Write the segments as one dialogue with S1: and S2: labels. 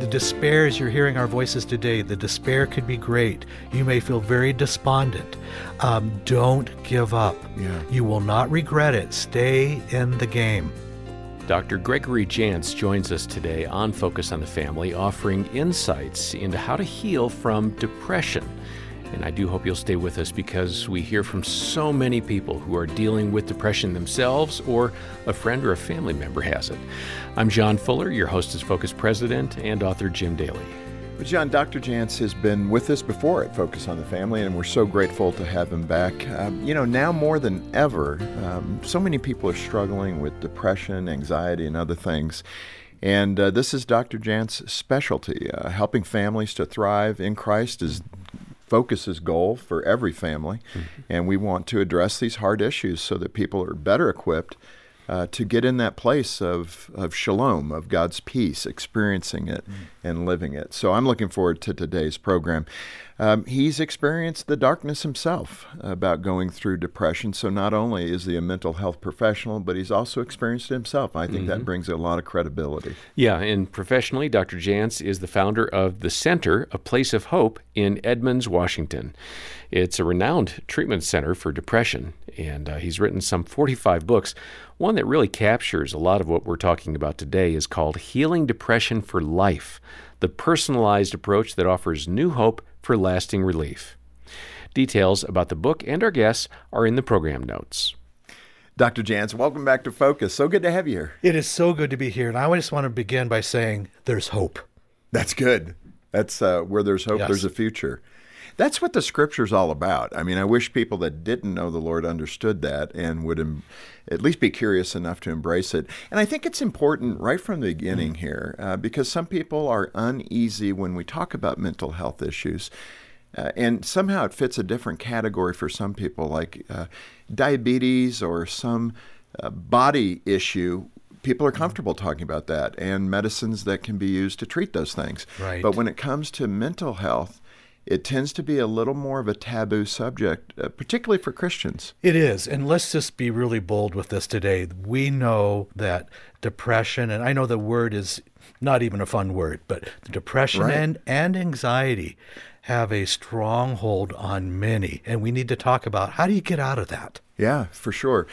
S1: The despair, as you're hearing our voices today, the despair could be great. You may feel very despondent. Um, don't give up.
S2: Yeah.
S1: You will not regret it. Stay in the game.
S3: Dr. Gregory Jantz joins us today on Focus on the Family, offering insights into how to heal from depression. And I do hope you'll stay with us because we hear from so many people who are dealing with depression themselves or a friend or a family member has it. I'm John Fuller, your host Hostess Focus president, and author Jim Daly.
S2: But John, Dr. Jantz has been with us before at Focus on the Family, and we're so grateful to have him back. Um, you know, now more than ever, um, so many people are struggling with depression, anxiety, and other things. And uh, this is Dr. Jantz's specialty. Uh, helping families to thrive in Christ is Focus's goal for every family. Mm-hmm. And we want to address these hard issues so that people are better equipped uh, to get in that place of, of shalom, of God's peace, experiencing it mm. and living it. So I'm looking forward to today's program. Um, he's experienced the darkness himself about going through depression. So not only is he a mental health professional, but he's also experienced it himself. I think mm-hmm. that brings a lot of credibility.
S3: Yeah, and professionally, Dr. Jantz is the founder of the Center, a Place of Hope in Edmonds, Washington. It's a renowned treatment center for depression, and uh, he's written some 45 books. One that really captures a lot of what we're talking about today is called Healing Depression for Life, the personalized approach that offers new hope for lasting relief. Details about the book and our guests are in the program notes.
S2: Dr. Jantz, welcome back to Focus. So good to have you here.
S1: It is so good to be here. And I just want to begin by saying there's hope.
S2: That's good. That's uh, where there's hope, yes. there's a future. That's what the scripture's all about. I mean, I wish people that didn't know the Lord understood that and would em- at least be curious enough to embrace it. And I think it's important right from the beginning mm. here uh, because some people are uneasy when we talk about mental health issues. Uh, and somehow it fits a different category for some people, like uh, diabetes or some uh, body issue people are mm. comfortable talking about that and medicines that can be used to treat those things.
S1: Right.
S2: But when it comes to mental health, it tends to be a little more of a taboo subject, uh, particularly for Christians.
S1: It is. And let's just be really bold with this today. We know that depression, and I know the word is not even a fun word, but depression right. and, and anxiety have a stronghold on many. And we need to talk about how do you get out of that?
S2: Yeah, for sure.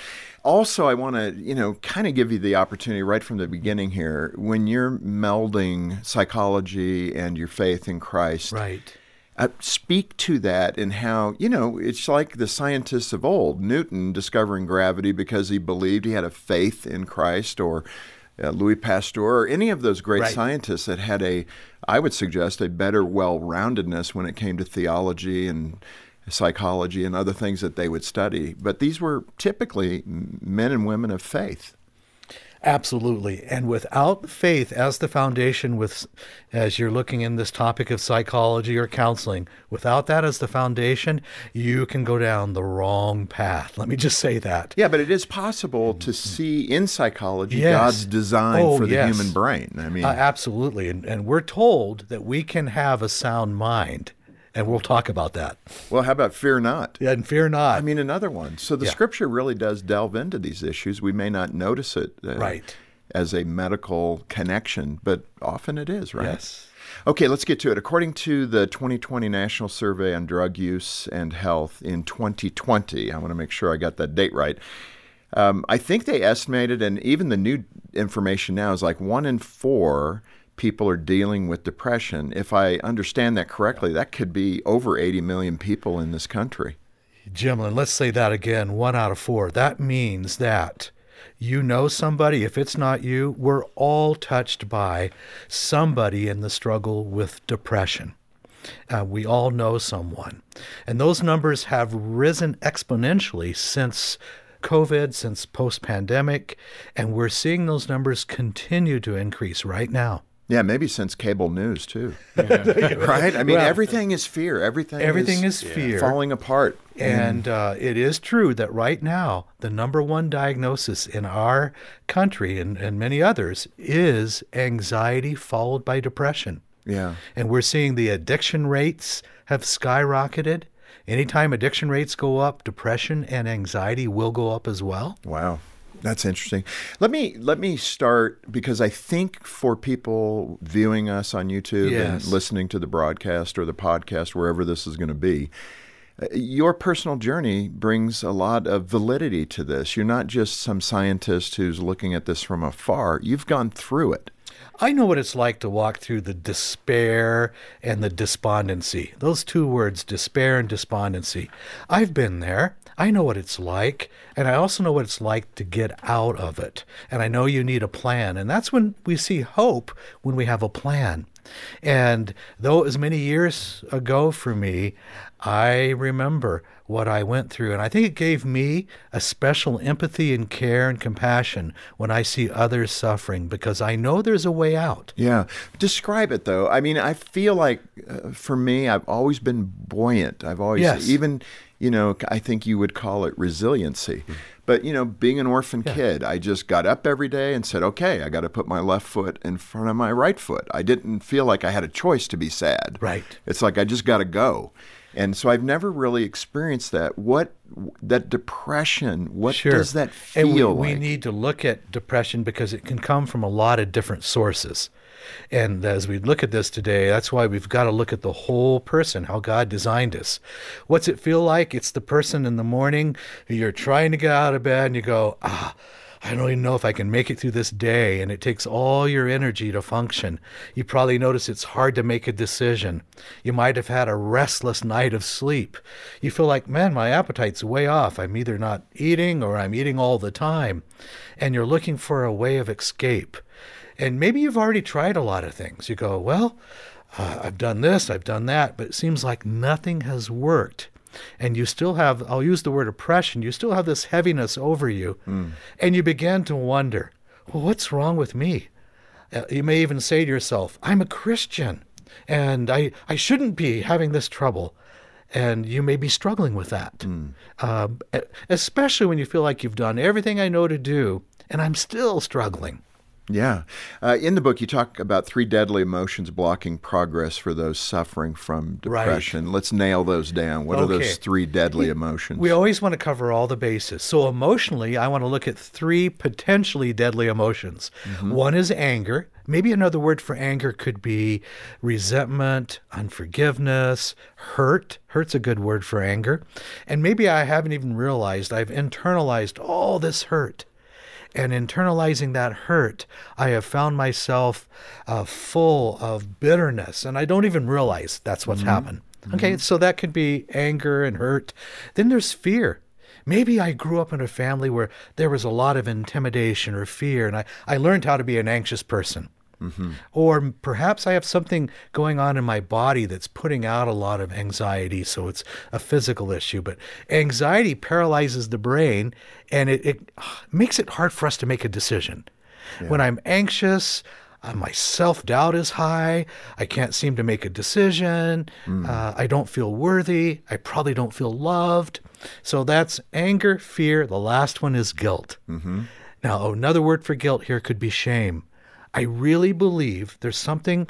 S2: Also, I want to, you know, kind of give you the opportunity right from the beginning here when you're melding psychology and your faith in Christ.
S1: Right
S2: uh, speak to that and how, you know, it's like the scientists of old, Newton discovering gravity because he believed he had a faith in Christ, or uh, Louis Pasteur, or any of those great right. scientists that had a, I would suggest, a better well roundedness when it came to theology and psychology and other things that they would study. But these were typically men and women of faith.
S1: Absolutely. And without faith as the foundation with as you're looking in this topic of psychology or counseling, without that as the foundation, you can go down the wrong path. Let me just say that.
S2: Yeah, but it is possible to see in psychology yes. God's design
S1: oh,
S2: for the
S1: yes.
S2: human brain. I mean,
S1: uh, absolutely. And and we're told that we can have a sound mind and we'll talk about that.
S2: Well, how about fear not?
S1: Yeah, and fear not.
S2: I mean, another one. So the yeah. scripture really does delve into these issues. We may not notice it
S1: uh, right.
S2: as a medical connection, but often it is, right?
S1: Yes.
S2: Okay, let's get to it. According to the 2020 National Survey on Drug Use and Health in 2020, I want to make sure I got that date right. Um, I think they estimated, and even the new information now is like one in four people are dealing with depression. If I understand that correctly, that could be over 80 million people in this country.
S1: Jimlin, let's say that again one out of four. That means that you know somebody. If it's not you, we're all touched by somebody in the struggle with depression. Uh, we all know someone. And those numbers have risen exponentially since COVID, since post pandemic, and we're seeing those numbers continue to increase right now.
S2: Yeah, maybe since cable news too. Yeah. right? I mean, well, everything is fear. Everything.
S1: Everything is, is fear.
S2: Falling apart.
S1: And uh, it is true that right now the number one diagnosis in our country and, and many others is anxiety followed by depression.
S2: Yeah.
S1: And we're seeing the addiction rates have skyrocketed. Anytime addiction rates go up, depression and anxiety will go up as well.
S2: Wow. That's interesting. Let me let me start because I think for people viewing us on YouTube
S1: Yes.
S2: and listening to the broadcast or the podcast wherever this is going to be, uh, your personal journey brings a lot of validity to this. You're not just some scientist who's looking at this from afar. You've gone through it.
S1: I know what it's like to walk through the despair and the despondency. Those two words, despair and despondency. I've been there. I know what it's like. And I also know what it's like to get out of it. And I know you need a plan. And that's when we see hope when we have a plan. And though it was many years ago for me, I remember what I went through. And I think it gave me a special empathy and care and compassion when I see others suffering because I know there's a way out.
S2: Yeah. Describe it though. I mean, I feel like uh, for me, I've always been buoyant. I've always,
S1: Yes.
S2: even, you know, I think you would call it resiliency. Mm. But, you know, being an orphan kid, I just got up every day and said, okay, I got to put my left foot in front of my right foot. I didn't feel like I had a choice to be sad.
S1: Right.
S2: It's like I just got to go. And so I've never really experienced that. What, that depression, what
S1: Sure.
S2: does that feel
S1: and we,
S2: like?
S1: we need to look at depression because it can come from a lot of different sources. And as we look at this today, that's why we've got to look at the whole person, how God designed us. What's it feel like? It's the person in the morning you're trying to get out of bed and you go, ah, I don't even know if I can make it through this day. And it takes all your energy to function. You probably notice it's hard to make a decision. You might have had a restless night of sleep. You feel like, man, my appetite's way off. I'm either not eating or I'm eating all the time. And you're looking for a way of escape. And maybe you've already tried a lot of things. You go, well, uh, I've done this, I've done that, but it seems like nothing has worked. And you still have, I'll use the word oppression, you still have this heaviness over you. And you begin to wonder, well, what's wrong with me? Uh, you may even say to yourself, I'm a Christian and I, I shouldn't be having this trouble. And you may be struggling with that, um, e- especially when you feel like you've done everything I know to do and I'm still struggling.
S2: Yeah. Uh, in the book, you talk about three deadly emotions blocking progress for those suffering from
S1: Right.
S2: depression. Let's nail those down. What are those three deadly emotions?
S1: We always want to cover all the bases. So, emotionally, I want to look at three potentially deadly emotions. One is anger. Maybe another word for anger could be resentment, unforgiveness, hurt. Hurt's a good word for anger. And maybe I haven't even realized I've internalized all this hurt. And internalizing that hurt, I have found myself uh, full of bitterness, and I don't even realize that's what's happened. Okay, so that could be anger and hurt. Then there's fear. Maybe I grew up in a family where there was a lot of intimidation or fear, and I, I learned how to be an anxious person. Or perhaps I have something going on in my body that's putting out a lot of anxiety, so it's a physical issue. But anxiety paralyzes the brain and it, it makes it hard for us to make a decision. When I'm anxious, uh, my self doubt is high. I can't seem to make a decision. Uh, I don't feel worthy. I probably don't feel loved. So that's anger, fear. The last one is guilt. Now, another word for guilt here could be shame. I really believe there's something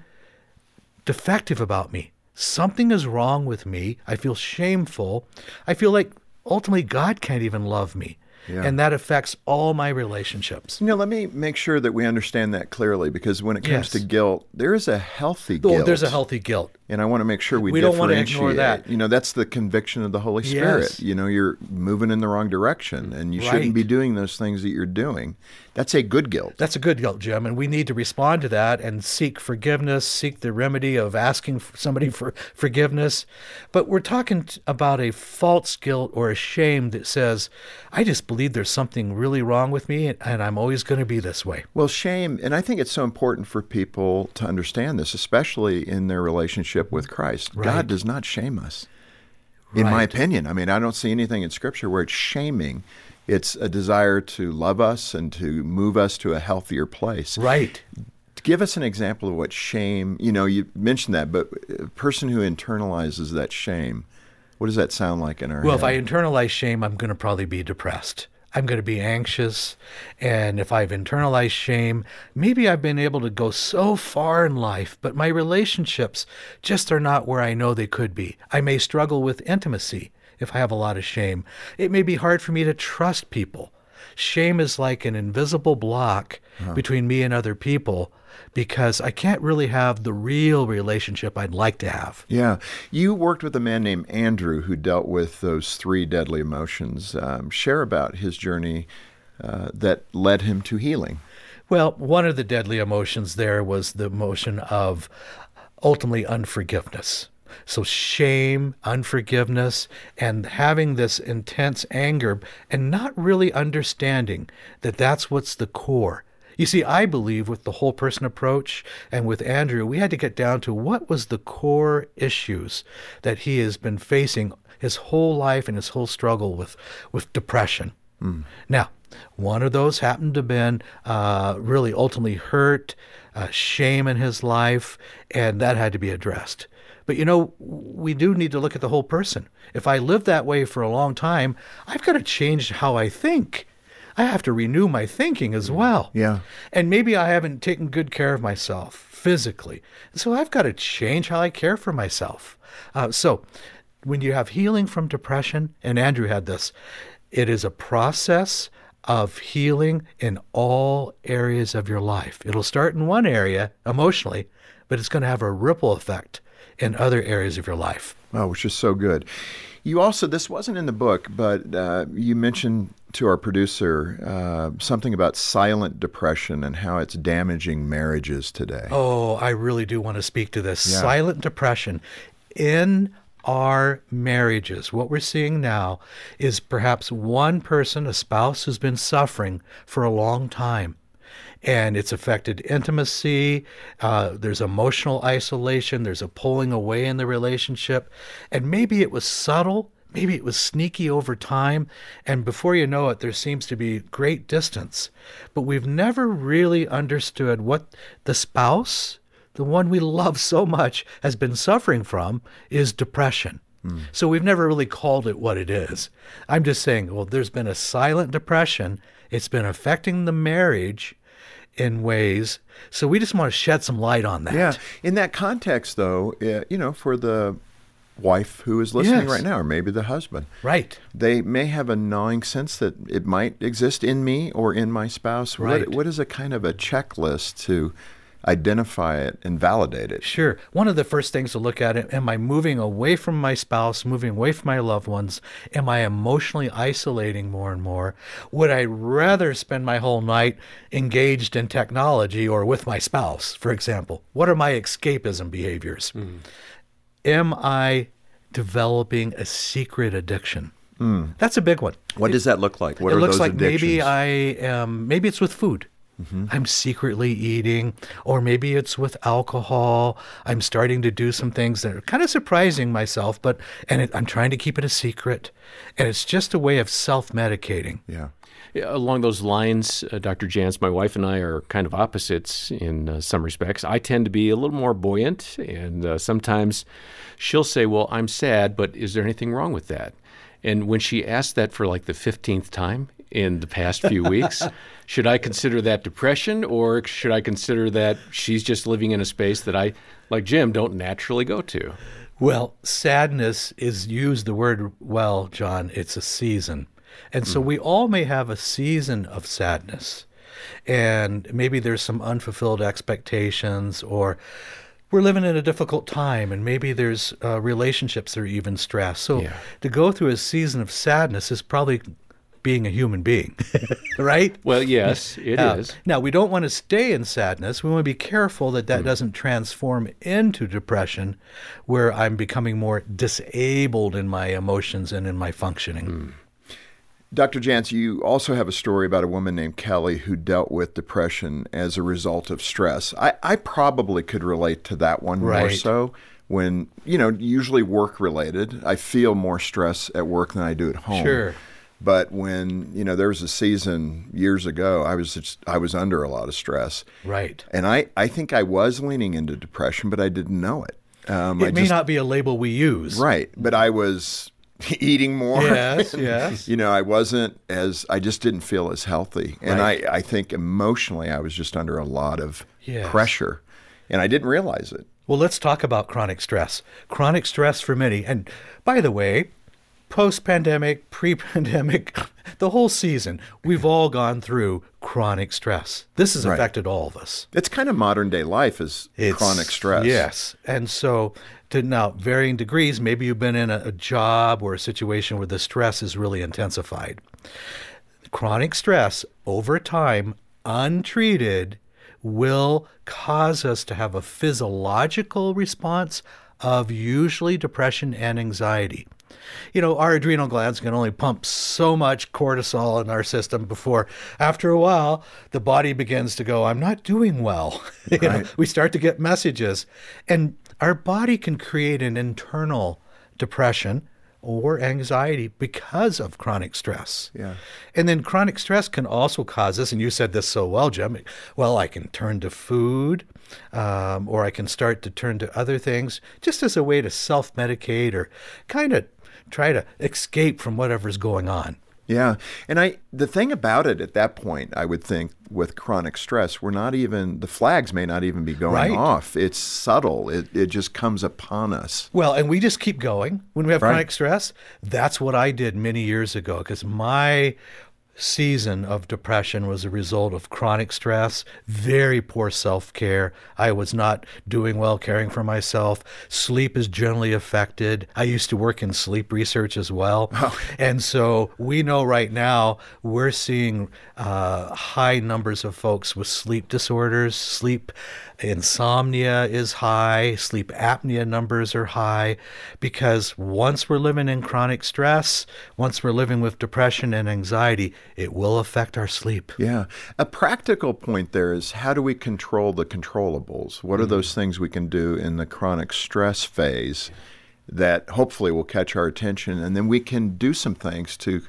S1: defective about me. Something is wrong with me. I feel shameful. I feel like ultimately God can't even love me.
S2: Yeah.
S1: And that affects all my relationships.
S2: You know, let me make sure that we understand that clearly because when it comes
S1: Yes.
S2: to guilt, there is a healthy
S1: Oh,
S2: guilt.
S1: there's a healthy guilt.
S2: And I want to make sure we,
S1: We don't wanna ignore that.
S2: You know, that's the conviction of the Holy Spirit.
S1: Yes.
S2: You know, you're moving in the wrong direction and you
S1: Right.
S2: shouldn't be doing those things that you're doing. That's a good guilt.
S1: That's a good guilt, Jim, and we need to respond to that and seek forgiveness, seek the remedy of asking for somebody for forgiveness. But we're talking about a false guilt or a shame that says, I just believe there's something really wrong with me and I'm always going to be this way.
S2: Well, shame, and I think it's so important for people to understand this, especially in their relationship with Christ.
S1: Right.
S2: God does not shame us, in my opinion. I mean, I don't see anything in Scripture where it's shaming. It's a desire to love us and to move us to a healthier place.
S1: Right.
S2: Give us an example of what shame, you know, you mentioned that, but a person who internalizes that shame, what does that sound like in our
S1: Well, if? I internalize shame, I'm going to probably be depressed. I'm going to be anxious. And if I've internalized shame, maybe I've been able to go so far in life, but my relationships just are not where I know they could be. I may struggle with intimacy if I have a lot of shame. It may be hard for me to trust people. Shame is like an invisible block between me and other people because I can't really have the real relationship I'd like to have.
S2: Yeah. You worked with a man named Andrew who dealt with those three deadly emotions. Um, share about his journey uh, that led him to healing.
S1: Well, one of the deadly emotions there was the emotion of ultimately unforgiveness. So, shame, unforgiveness, and having this intense anger and not really understanding that that's what's the core. You see, I believe with the whole person approach and with Andrew, we had to get down to what was the core issues that he has been facing his whole life and his whole struggle with, with depression. Now, one of those happened to have been uh, really ultimately hurt, uh, shame in his life, and that had to be addressed. But you know, we do need to look at the whole person. If I live that way for a long time, I've got to change how I think. I have to renew my thinking as well.
S2: Yeah.
S1: And maybe I haven't taken good care of myself physically. So I've got to change how I care for myself. Uh, so when you have healing from depression, and Andrew had this, it is a process of healing in all areas of your life. It'll start in one area emotionally, but it's going to have a ripple effect in other areas of your life.
S2: Oh, which is so good. You also, this wasn't in the book, but uh, you mentioned to our producer uh, something about silent depression and how it's damaging marriages today.
S1: Oh, I really do want to speak to this.
S2: Yeah.
S1: Silent depression in our marriages. What we're seeing now is perhaps one person, a spouse, who's been suffering for a long time. And it's affected intimacy. Uh, there's emotional isolation. There's a pulling away in the relationship. And maybe it was subtle. Maybe it was sneaky over time. And before you know it, there seems to be great distance. But we've never really understood what the spouse, the one we love so much, has been suffering from is depression. So we've never really called it what it is. I'm just saying, well, there's been a silent depression. It's been affecting the marriage in ways. So we just want to shed some light on that.
S2: Yeah. In that context, though, uh, you know, for the wife who is listening
S1: Yes.
S2: right now, or maybe the husband,
S1: Right.
S2: they may have a gnawing sense that it might exist in me or in my spouse.
S1: Right.
S2: What, what is a kind of a checklist to identify it and validate it?
S1: Sure. One of the first things to look at it, am I moving away from my spouse, moving away from my loved ones? Am I emotionally isolating more and more? Would I rather spend my whole night engaged in technology or with my spouse, for example? What are my escapism behaviors? Hmm. Am I developing a secret addiction? Hmm. That's a big one.
S2: What does that look like? What
S1: it
S2: are
S1: looks like
S2: addictions?
S1: maybe I am maybe it's with food. I'm secretly eating, or maybe it's with alcohol. I'm starting to do some things that are kind of surprising myself, but and it, I'm trying to keep it a secret, and it's just a way of self-medicating.
S2: yeah.
S3: Yeah, Along those lines, uh, Dr. Jantz, my wife and I are kind of opposites in uh, some respects. I tend to be a little more buoyant, and uh, sometimes she'll say, Well, I'm sad, but is there anything wrong with that? And when she asked that for like the 15th time in the past few weeks, should I consider that depression, or should I consider that she's just living in a space that I, like Jim, don't naturally go to?
S1: Well, sadness is used the word well, John. It's a season. And so we all may have a season of sadness. And maybe there's some unfulfilled expectations, or we're living in a difficult time, and maybe there's uh, relationships that are even stressed. So
S3: Yeah.
S1: to go through a season of sadness is probably being a human being, right?
S3: Well, yes, it is.
S1: Uh, Now, we don't want to stay in sadness. We want to be careful that that doesn't transform into depression where I'm becoming more disabled in my emotions and in my functioning.
S2: Dr. Jantz, you also have a story about a woman named Kelly who dealt with depression as a result of stress. I, I probably could relate to that one more so. When, you know, usually work related, I feel more stress at work than I do at home.
S1: Sure.
S2: But when, you know, there was a season years ago, I was just, I was under a lot of stress.
S1: Right.
S2: And I, I think I was leaning into depression, but I didn't know it. Um, I
S1: It may
S2: just-
S1: not be a label we use.
S2: Right. But I was eating more.
S1: Yes, yes.
S2: you know, I wasn't as, I just didn't feel as healthy. And
S1: Right.
S2: I, I think emotionally, I was just under a lot of
S1: Yes.
S2: pressure. And I didn't realize it.
S1: Well, let's talk about chronic stress. Chronic stress for many, and by the way, post pandemic, pre pandemic, the whole season, we've all gone through chronic stress. This has
S2: Right.
S1: affected all of us.
S2: It's kind of modern day life is
S1: It's-
S2: chronic stress.
S1: Yes. And so, to now varying degrees, maybe you've been in a, a job or a situation where the stress is really intensified. Chronic stress over time, untreated, will cause us to have a physiological response of usually depression and anxiety. You know, our adrenal glands can only pump so much cortisol in our system before, after a while, the body begins to go, I'm not doing well. You know, we start to get messages. And our body can create an internal depression or anxiety because of chronic stress.
S2: Yeah.
S1: And then chronic stress can also cause this, and you said this so well, Jim. Well, I can turn to food, um, or I can start to turn to other things just as a way to self medicate or kind of try to escape from whatever's going on.
S2: Yeah. And I the thing about it at that point, I would think with chronic stress, we're not even the flags may not even be going
S1: Right.
S2: off. It's subtle. It it just comes upon us.
S1: Well, and we just keep going when we have
S2: Right.
S1: chronic stress. That's what I did many years ago because my season of depression was a result of chronic stress, very poor self care. I was not doing well caring for myself. Sleep is generally affected. I used to work in sleep research as well. And so we know right now we're seeing uh, high numbers of folks with sleep disorders. Sleep insomnia is high, sleep apnea numbers are high, because once we're living in chronic stress, once we're living with depression and anxiety, it will affect our sleep.
S2: Yeah. A practical point there is how do we control the controllables? What are mm-hmm. those things we can do in the chronic stress phase that hopefully will catch our attention and then we can do some things to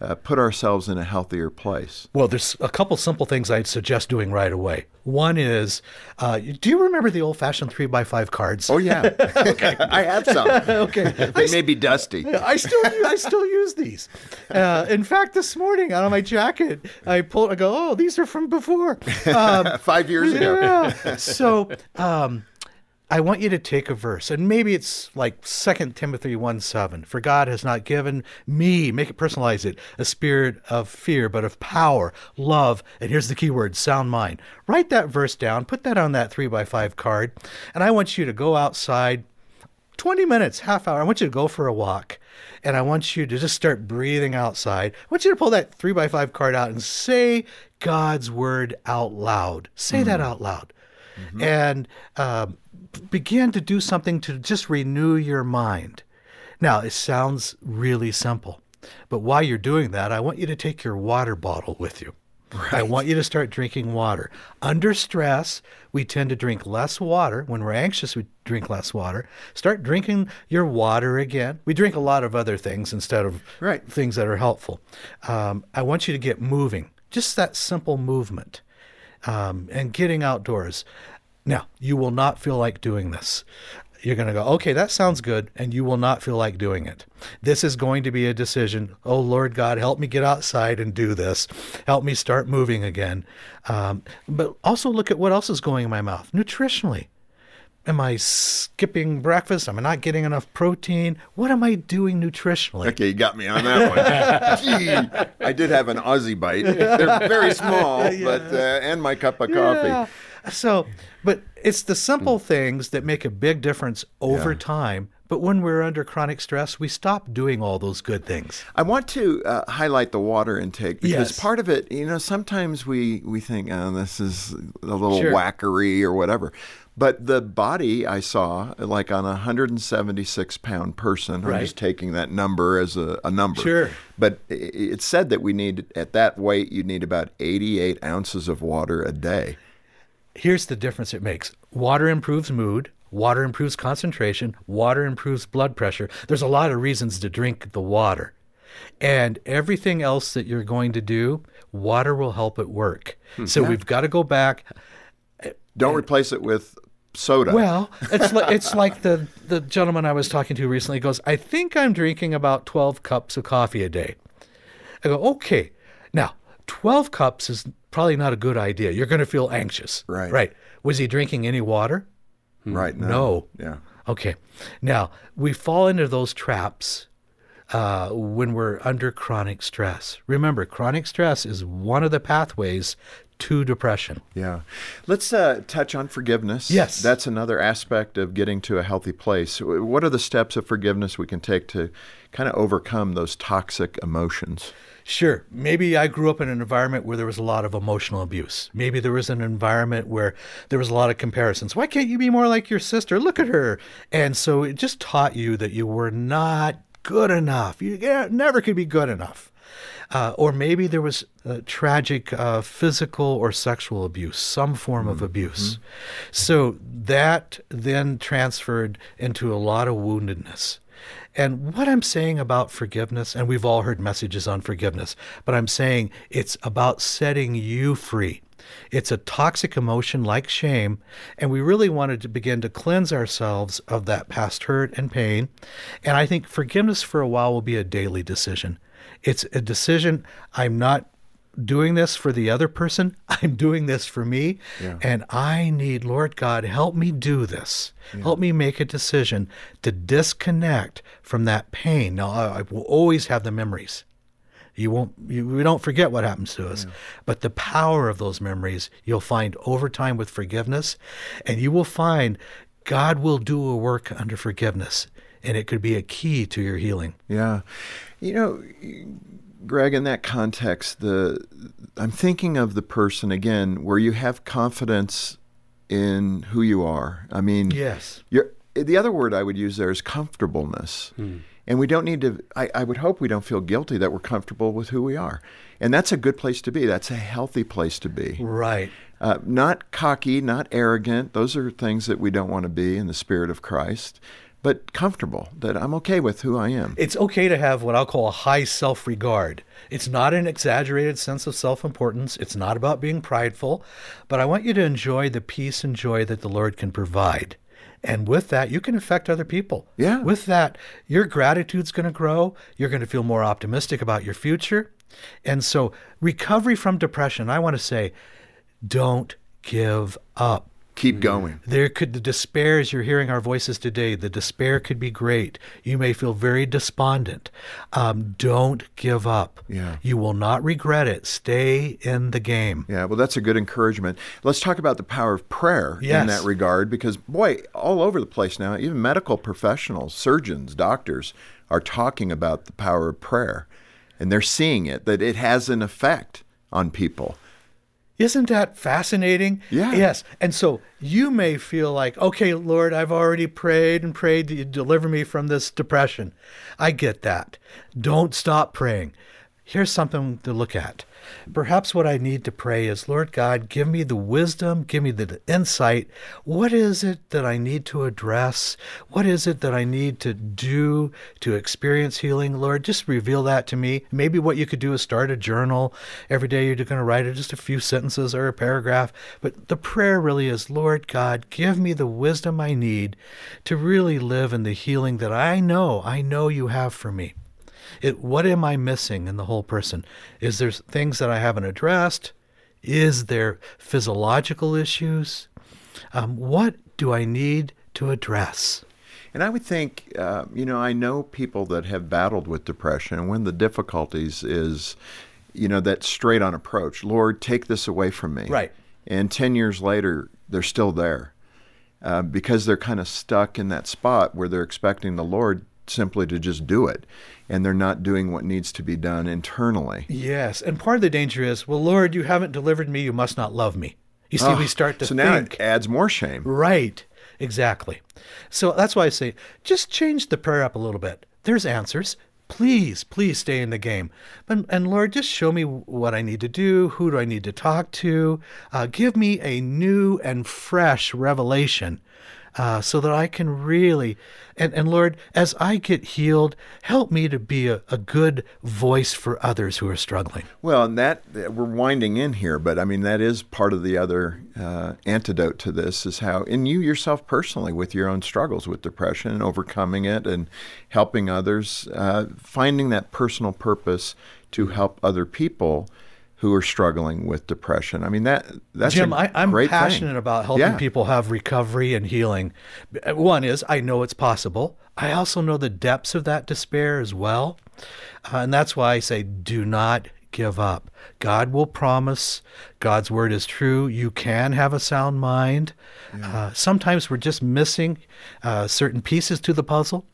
S2: uh, put ourselves in a healthier place?
S1: Well, there's a couple simple things I'd suggest doing right away. One is, uh, do you remember the old-fashioned three by five cards?
S2: Oh yeah. Okay. I have some.
S1: okay.
S2: They may be dusty.
S1: I still I still use these. Uh, in fact, this morning out of my jacket, I pulled. I go, oh, these are from before. Um,
S2: Five years ago.
S1: yeah. So um, I want you to take a verse, and maybe it's like 2 Timothy 1 7. For God has not given me, make it personalize it, a spirit of fear, but of power, love, and here's the key word sound mind. Write that verse down, put that on that 3 by 5 card, and I want you to go outside 20 minutes, half hour. I want you to go for a walk. And I want you to just start breathing outside. I want you to pull that three by five card out and say God's word out loud. Say that out loud. And um, begin to do something to just renew your mind. Now, it sounds really simple. But while you're doing that, I want you to take your water bottle with you. Right. I want you to start drinking water. Under stress, we tend to drink less water. When we're anxious, we drink less water. Start drinking your water again. We drink a lot of other things instead of
S2: Right.
S1: things that are helpful. Um, I want you to get moving, just that simple movement um, and getting outdoors. Now, you will not feel like doing this. You're going to go, okay, that sounds good, and you will not feel like doing it. This is going to be a decision. Oh, Lord God, help me get outside and do this. Help me start moving again. Um, but also look at what else is going in my mouth nutritionally. Am I skipping breakfast? Am I not getting enough protein? What am I doing nutritionally?
S2: Okay, you got me on that one. Gee, I did have an Aussie bite. They're very small, but uh, and my cup of coffee.
S1: Yeah. So, but it's the simple things that make a big difference over
S2: Yeah.
S1: time. But when we're under chronic stress, we stop doing all those good things.
S2: I want to uh, highlight the water intake because
S1: Yes.
S2: part of it, you know, sometimes we we think, oh, this is a little
S1: Sure.
S2: wackery or whatever. But the body I saw, like on a 176 pound person, I'm
S1: Right.
S2: just taking that number as a, a number.
S1: Sure.
S2: But it said that we need, at that weight, you need about 88 ounces of water a day.
S1: Here's the difference it makes water improves mood, water improves concentration, water improves blood pressure. There's a lot of reasons to drink the water. And everything else that you're going to do, water will help it work. Hmm. So we've got to go back.
S2: Don't replace it with soda.
S1: Well, it's like it's like the the gentleman I was talking to recently goes, "I think I'm drinking about 12 cups of coffee a day." I go, "Okay." Now, 12 cups is probably not a good idea. You're going to feel anxious.
S2: Right.
S1: Right. Was he drinking any water?
S2: right?
S1: No.
S2: Yeah.
S1: Okay. Now, we fall into those traps uh, when we're under chronic stress. Remember, chronic stress is one of the pathways to depression.
S2: Yeah. Let's uh, touch on forgiveness.
S1: Yes.
S2: That's another aspect of getting to a healthy place. What are the steps of forgiveness we can take to kind of overcome those toxic emotions?
S1: Sure. Maybe I grew up in an environment where there was a lot of emotional abuse. Maybe there was an environment where there was a lot of comparisons. Why can't you be more like your sister? Look at her. And so it just taught you that you were not good enough. You never could be good enough. Uh, or maybe there was tragic uh, physical or sexual abuse, some form mm-hmm. of abuse. So that then transferred into a lot of woundedness. And what I'm saying about forgiveness, and we've all heard messages on forgiveness, but I'm saying it's about setting you free. It's a toxic emotion like shame, and we really wanted to begin to cleanse ourselves of that past hurt and pain. And I think forgiveness for a while will be a daily decision. It's a decision. I'm not doing this for the other person. I'm doing this for me. Yeah. And I need, Lord God, help me do this. Yeah. Help me make a decision to disconnect from that pain. Now, I, will always have the memories. You won't, you, we don't forget what happens to us. Yeah. But the power of those memories you'll find over time with forgiveness. And you will find God will do a work under forgiveness. And it could be a key to your healing.
S2: Yeah. You know, Greg, in that context, the I'm thinking of the person again where you have confidence in who you are. I mean,
S1: yes.
S2: the other word I would use there is comfortableness. Hmm. And we don't need to, I, I, would hope we don't feel guilty that we're comfortable with who we are. And that's a good place to be. That's a healthy place to be.
S1: Right.
S2: Uh, not cocky, not arrogant. Those are things that we don't want to be in the spirit of Christ but comfortable, that I'm okay with who I am.
S1: It's okay to have what I'll call a high self regard. It's not an exaggerated sense of self importance. It's not about being prideful, but I want you to enjoy the peace and joy that the Lord can provide. And with that, you can affect other people.
S2: Yeah.
S1: With that, your gratitude's going to grow. You're going to feel more optimistic about your future. And so, recovery from depression, I want to say, don't give up.
S2: Keep going.
S1: There could the despair as you're hearing our voices today. The despair could be great. You may feel very despondent. Um, don't give up.
S2: Yeah.
S1: You will not regret it. Stay in the game.
S2: Yeah. Well, that's a good encouragement. Let's talk about the power of prayer
S1: yes.
S2: in that regard, because boy, all over the place now, even medical professionals, surgeons, doctors are talking about the power of prayer, and they're seeing it that it has an effect on people.
S1: Isn't that fascinating?
S2: Yeah.
S1: Yes. And so you may feel like, okay, Lord, I've already prayed and prayed that you deliver me from this depression. I get that. Don't stop praying. Here's something to look at. Perhaps what I need to pray is, Lord God, give me the wisdom, give me the insight. What is it that I need to address? What is it that I need to do to experience healing? Lord, just reveal that to me. Maybe what you could do is start a journal. Every day you're going to write just a few sentences or a paragraph. But the prayer really is, Lord God, give me the wisdom I need to really live in the healing that I know, I know you have for me. It, what am I missing in the whole person? Is there things that I haven't addressed? Is there physiological issues? Um, what do I need to address?
S2: And I would think, uh, you know, I know people that have battled with depression, and one of the difficulties is, you know, that straight on approach. Lord, take this away from me.
S1: Right.
S2: And 10 years later, they're still there uh, because they're kind of stuck in that spot where they're expecting the Lord simply to just do it and they're not doing what needs to be done internally.
S1: Yes, and part of the danger is, well, Lord, you haven't delivered me, you must not love me. You see, oh, we start to
S2: so
S1: think.
S2: now it adds more shame.
S1: Right, exactly. So that's why I say, just change the prayer up a little bit. There's answers. Please, please stay in the game. And, and Lord, just show me what I need to do. Who do I need to talk to? Uh, give me a new and fresh revelation uh, so that I can really, and, and Lord, as I get healed, help me to be a, a good voice for others who are struggling.
S2: Well, and that we're winding in here, but I mean, that is part of the other uh, antidote to this is how, in you yourself personally, with your own struggles with depression and overcoming it and helping others, uh, finding that personal purpose to help other people who are struggling with depression. I mean that that's
S1: Jim.
S2: I,
S1: am passionate
S2: thing.
S1: about helping
S2: yeah.
S1: people have recovery and healing. One is I know it's possible. I also know the depths of that despair as well. Uh, and that's why I say do not give up. God will promise. God's word is true. You can have a sound mind. Yeah. Uh, sometimes we're just missing uh, certain pieces to the puzzle.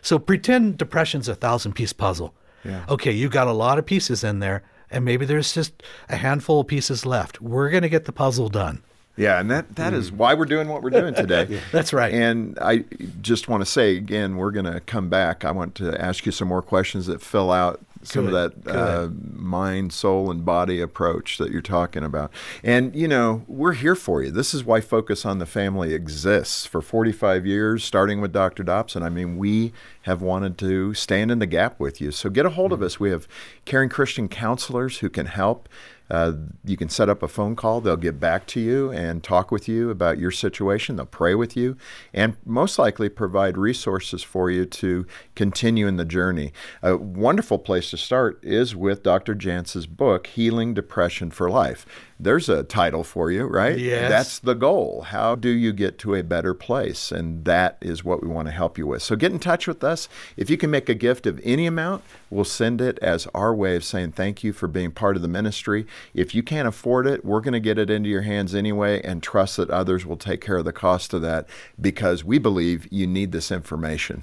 S1: So pretend depression's a thousand piece puzzle. Yeah. Okay, you got a lot of pieces in there, and maybe there's just a handful of pieces left. We're going to get the puzzle done.
S2: Yeah, and that, that mm. is why we're doing what we're doing today.
S1: yeah. That's right.
S2: And I just want to say again, we're going to come back. I want to ask you some more questions that fill out some Good. of that uh, mind, soul, and body approach that you're talking about. And, you know, we're here for you. This is why Focus on the Family exists for 45 years, starting with Dr. Dobson. I mean, we have wanted to stand in the gap with you. So get a hold mm-hmm. of us. We have caring Christian counselors who can help. Uh, you can set up a phone call. They'll get back to you and talk with you about your situation. They'll pray with you and most likely provide resources for you to continue in the journey. A wonderful place to start is with Dr. Jantz's book, Healing Depression for Life there's a title for you, right?
S1: Yes.
S2: That's the goal. How do you get to a better place? And that is what we want to help you with. So get in touch with us. If you can make a gift of any amount, we'll send it as our way of saying thank you for being part of the ministry. If you can't afford it, we're going to get it into your hands anyway and trust that others will take care of the cost of that because we believe you need this information.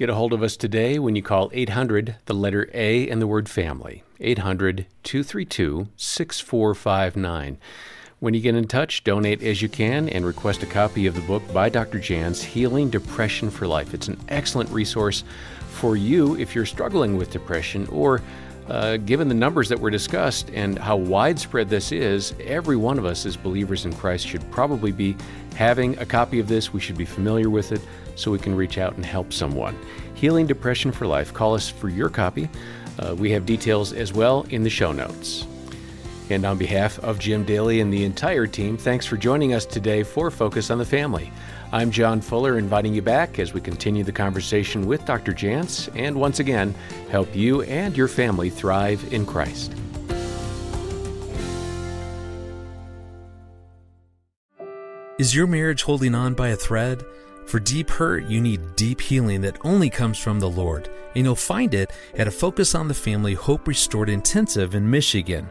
S3: Get a hold of us today when you call 800, the letter A, and the word family. 800 232 6459. When you get in touch, donate as you can and request a copy of the book by Dr. Jantz, Healing Depression for Life. It's an excellent resource for you if you're struggling with depression or uh, given the numbers that were discussed and how widespread this is, every one of us as believers in Christ should probably be having a copy of this. We should be familiar with it so we can reach out and help someone. Healing Depression for Life. Call us for your copy. Uh, we have details as well in the show notes. And on behalf of Jim Daly and the entire team, thanks for joining us today for Focus on the Family. I'm John Fuller, inviting you back as we continue the conversation with Dr. Jantz and once again help you and your family thrive in Christ.
S4: Is your marriage holding on by a thread? For deep hurt, you need deep healing that only comes from the Lord, and you'll find it at a Focus on the Family Hope Restored Intensive in Michigan.